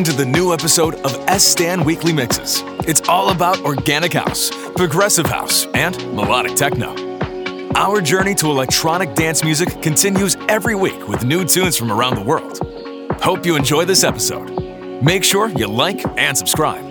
Get into the new episode of S Stan Weekly Mixes. It's all about organic house, progressive house, and melodic techno. Our journey to electronic dance music continues every week with new tunes from around the world. Hope you enjoy this episode. Make sure you like and subscribe.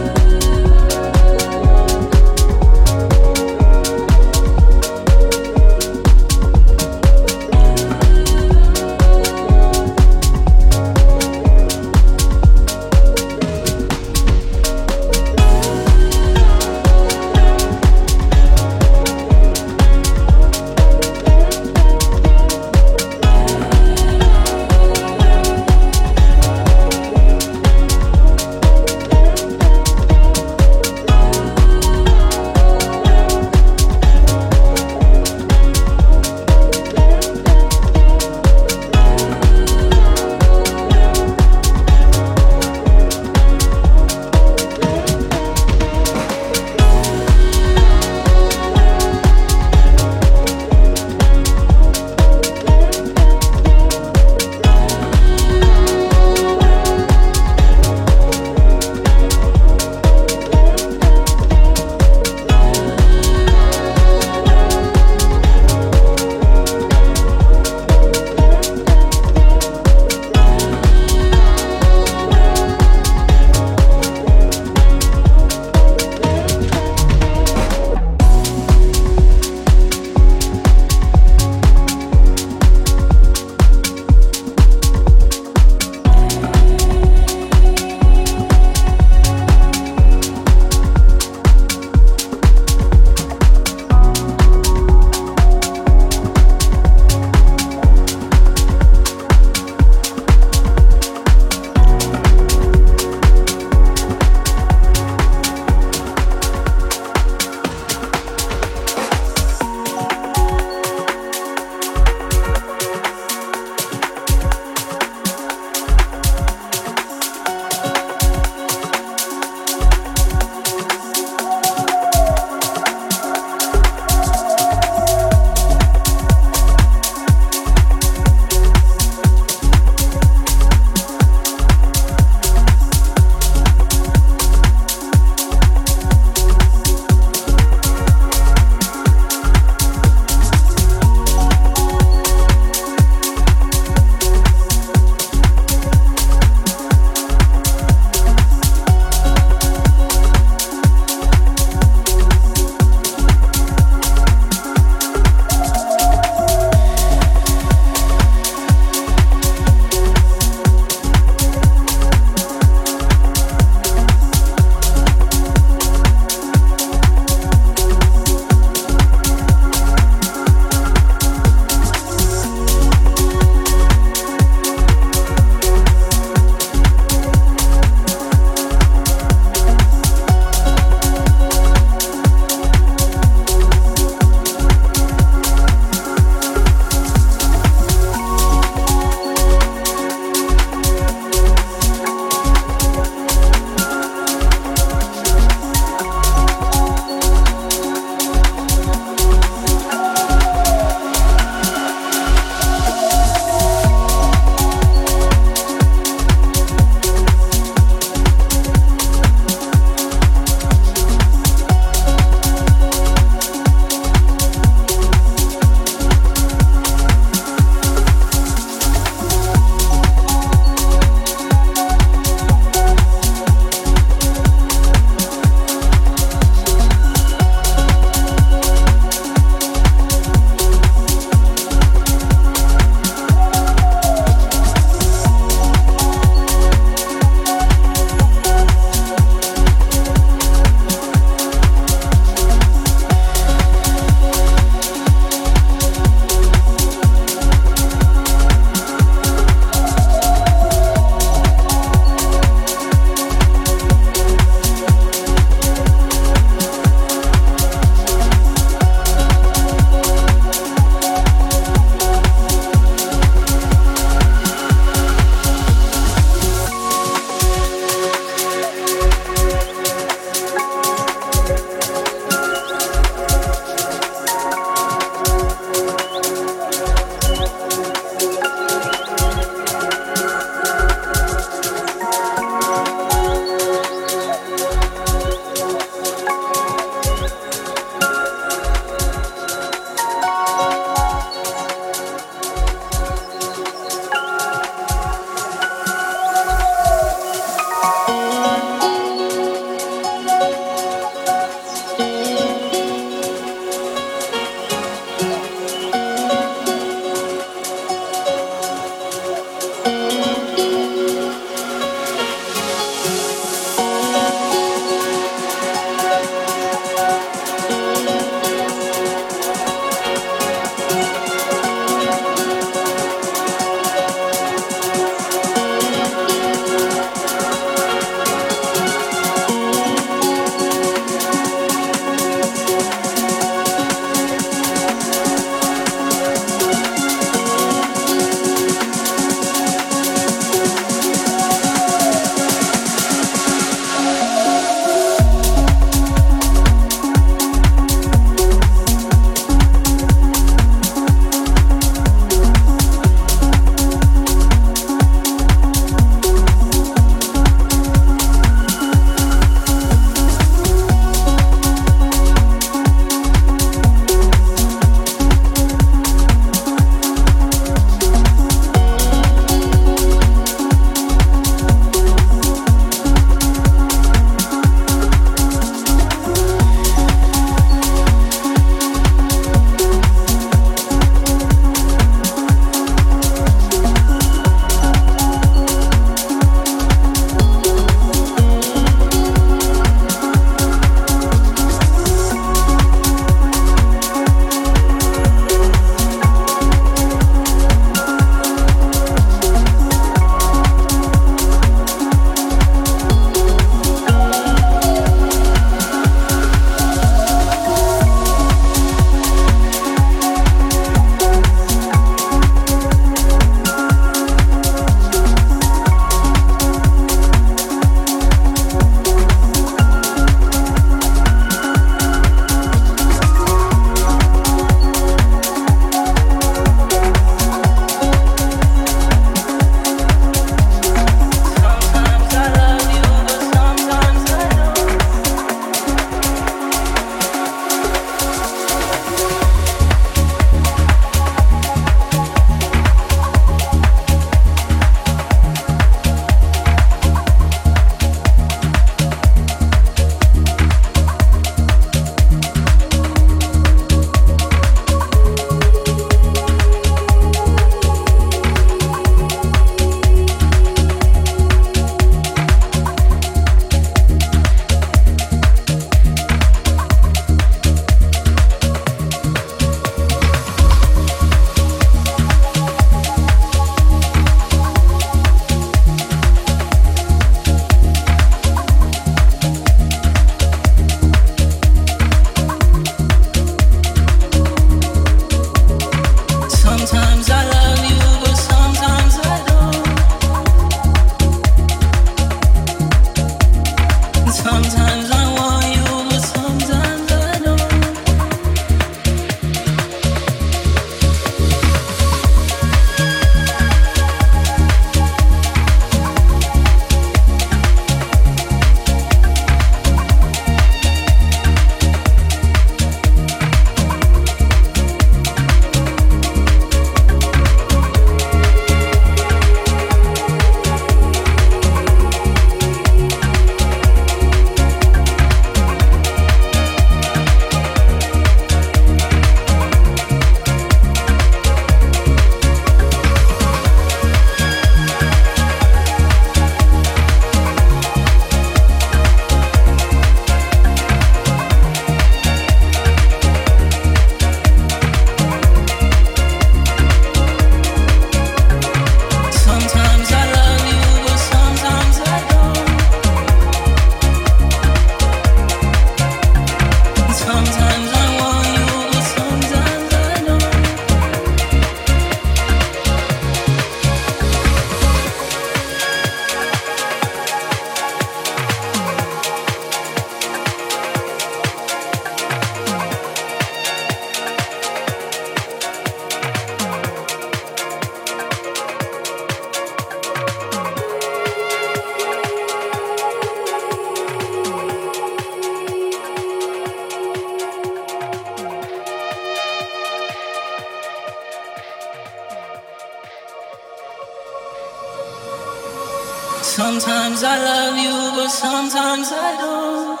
Sometimes I love you, but sometimes I don't.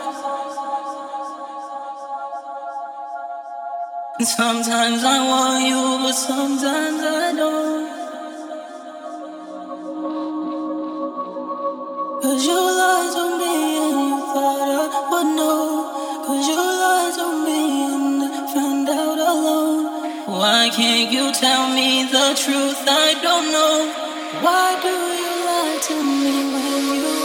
Sometimes I want you, but sometimes I don't. Cause you lied to me and you thought I would know. Cause you lied to me and I found out alone. Why can't you tell me the truth? I don't know. Why do you to me when you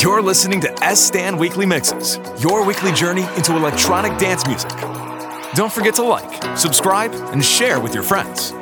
You're listening to S Stan Weekly Mixes, your weekly journey into electronic dance music. Don't forget to like, subscribe, and share with your friends.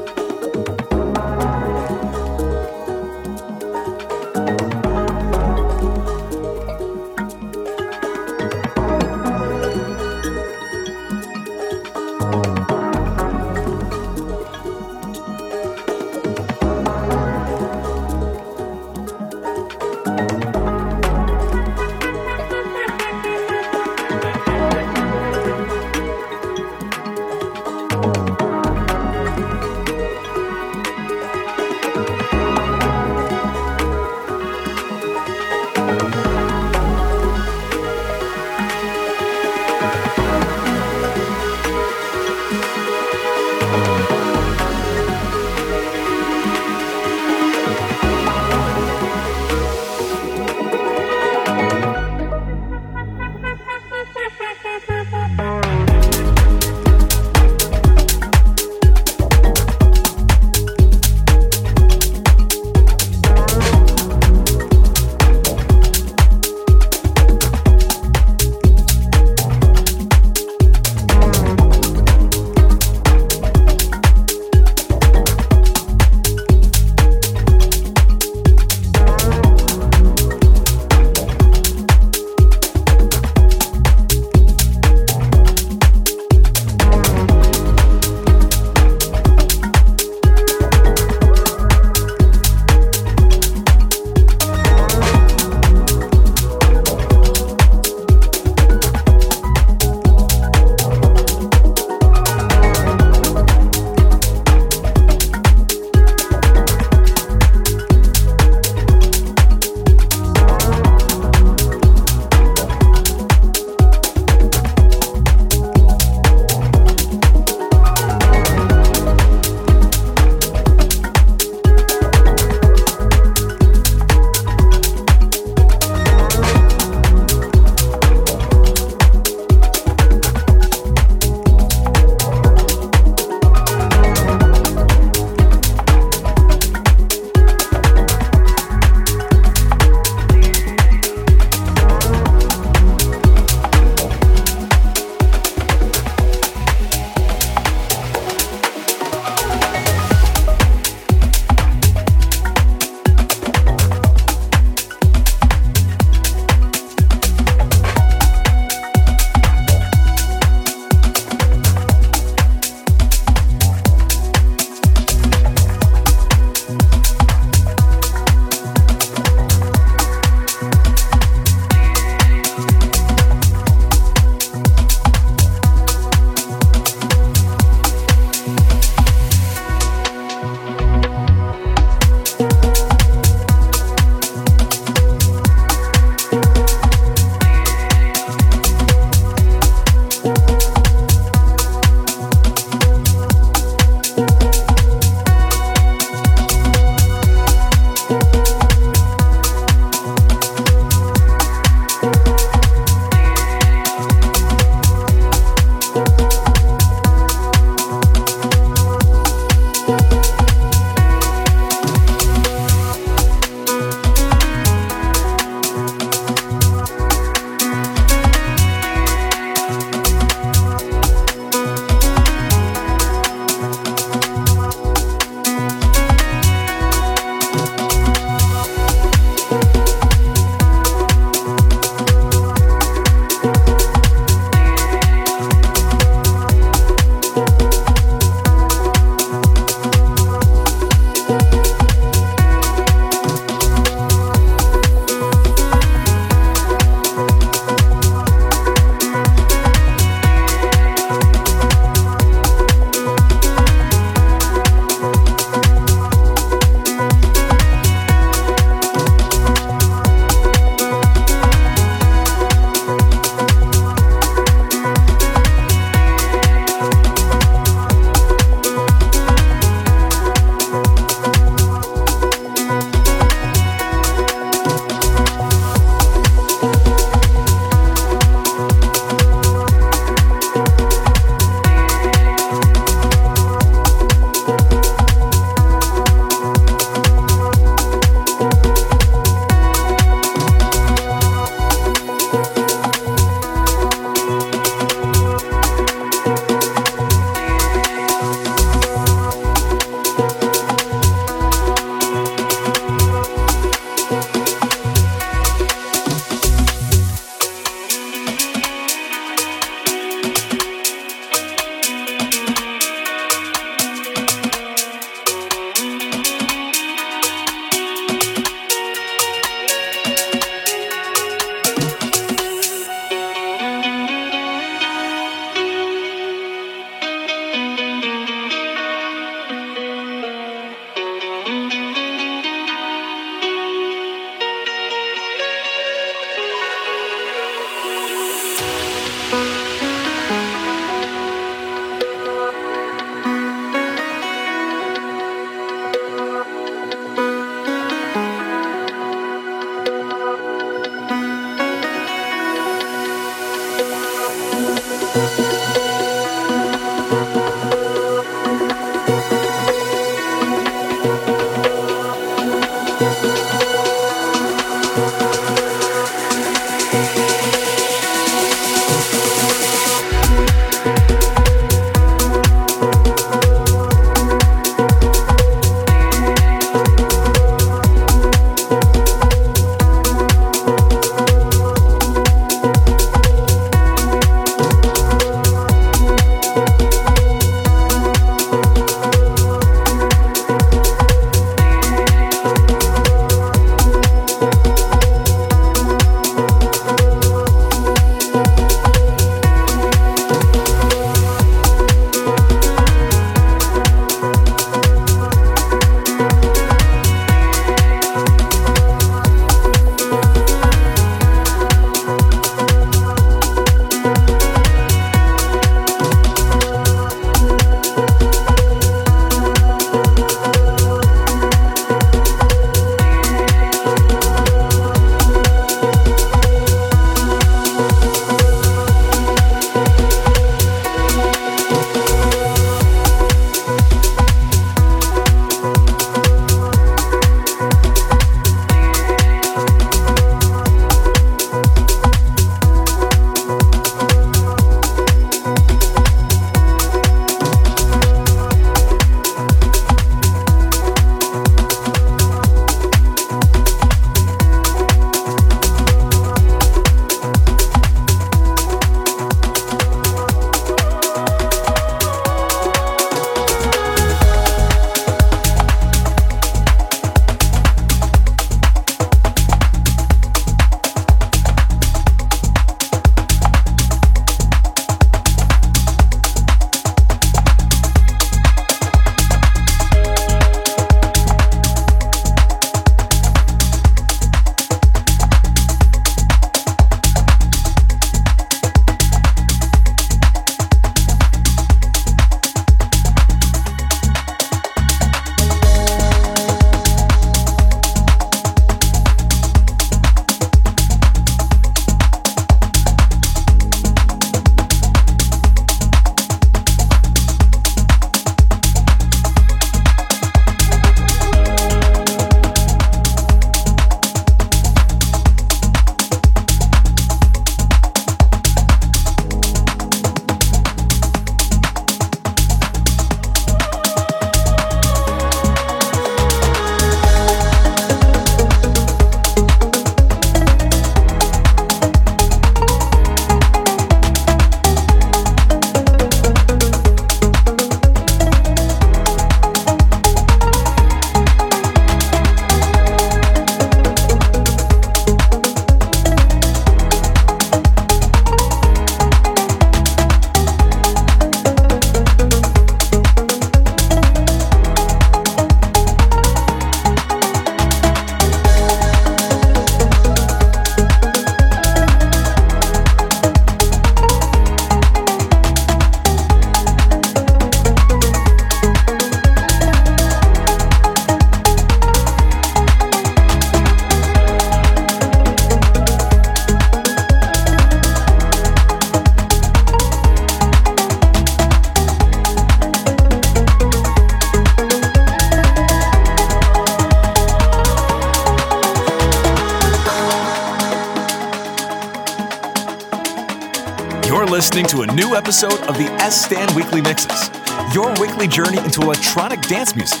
Episode of the S Stan Weekly Mixes, your weekly journey into electronic dance music.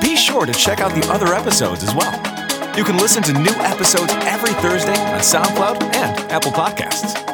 Be sure to check out the other episodes as well. You can listen to new episodes every Thursday on SoundCloud and Apple Podcasts.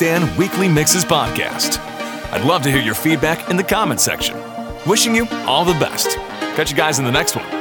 Weekly Mixes podcast. I'd love to hear your feedback in the comment section. Wishing you all the best. Catch you guys in the next one.